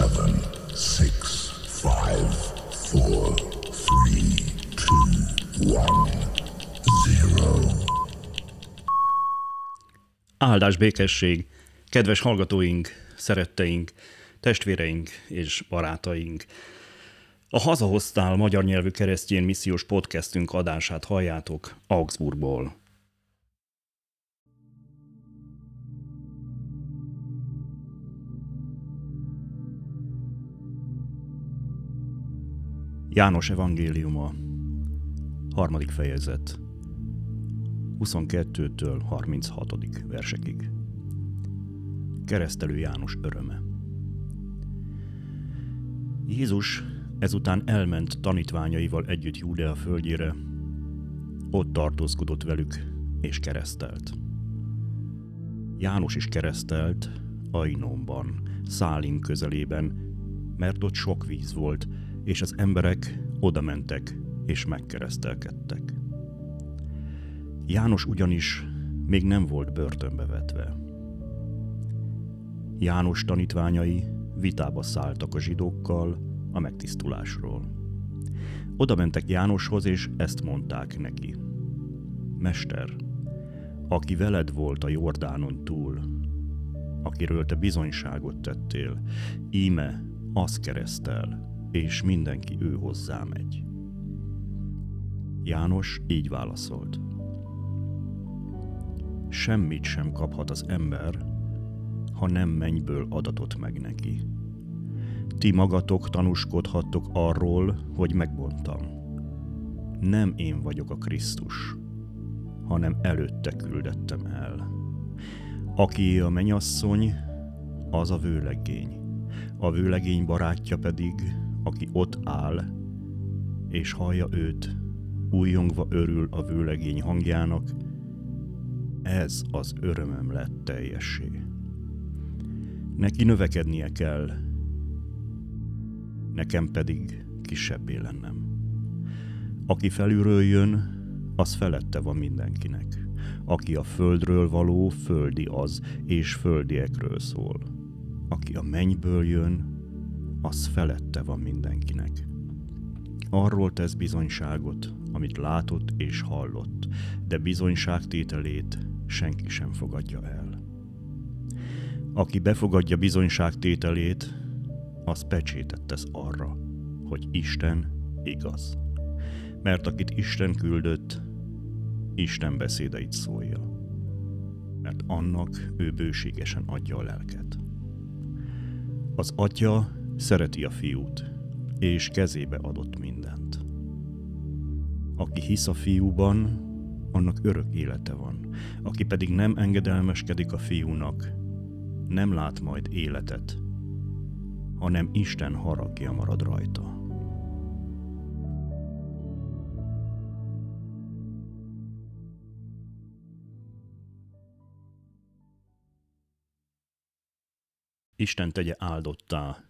seven, six, five, four, three, two, one, zero. Áldás békesség! Kedves hallgatóink, szeretteink, testvéreink és barátaink! A Hazahoztál magyar nyelvű keresztjén missziós podcastünk adását halljátok Augsburgból. János evangéliuma, harmadik fejezet, 22-től 36. versekig. Keresztelő János öröme. Jézus ezután elment tanítványaival együtt Júdea földjére, ott tartózkodott velük és keresztelt. János is keresztelt Ainomban, Szálim közelében, mert ott sok víz volt, és az emberek oda mentek és megkeresztelkedtek. János ugyanis még nem volt börtönbe vetve. János tanítványai vitába szálltak a zsidókkal a megtisztulásról. Oda mentek Jánoshoz, és ezt mondták neki. Mester, aki veled volt a Jordánon túl, akiről te bizonyságot tettél, íme, az keresztel, és mindenki ő hozzá megy. János így válaszolt. Semmit sem kaphat az ember, ha nem mennyből adatot meg neki. Ti magatok tanúskodhattok arról, hogy megbontam. Nem én vagyok a Krisztus, hanem előtte küldettem el. Aki a menyasszony, az a vőlegény. A vőlegény barátja pedig aki ott áll, és hallja őt, újongva örül a vőlegény hangjának, ez az örömöm lett teljessé. Neki növekednie kell, nekem pedig kisebbé lennem. Aki felülről jön, az felette van mindenkinek. Aki a földről való, földi az, és földiekről szól. Aki a mennyből jön, az felette van mindenkinek. Arról tesz bizonyságot, amit látott és hallott, de bizonyságtételét senki sem fogadja el. Aki befogadja bizonyságtételét, az pecsétet tesz arra, hogy Isten igaz. Mert akit Isten küldött, Isten beszédeit szólja. Mert annak ő bőségesen adja a lelket. Az atya Szereti a fiút, és kezébe adott mindent. Aki hisz a fiúban, annak örök élete van. Aki pedig nem engedelmeskedik a fiúnak, nem lát majd életet, hanem Isten haragja marad rajta. Isten tegye áldottá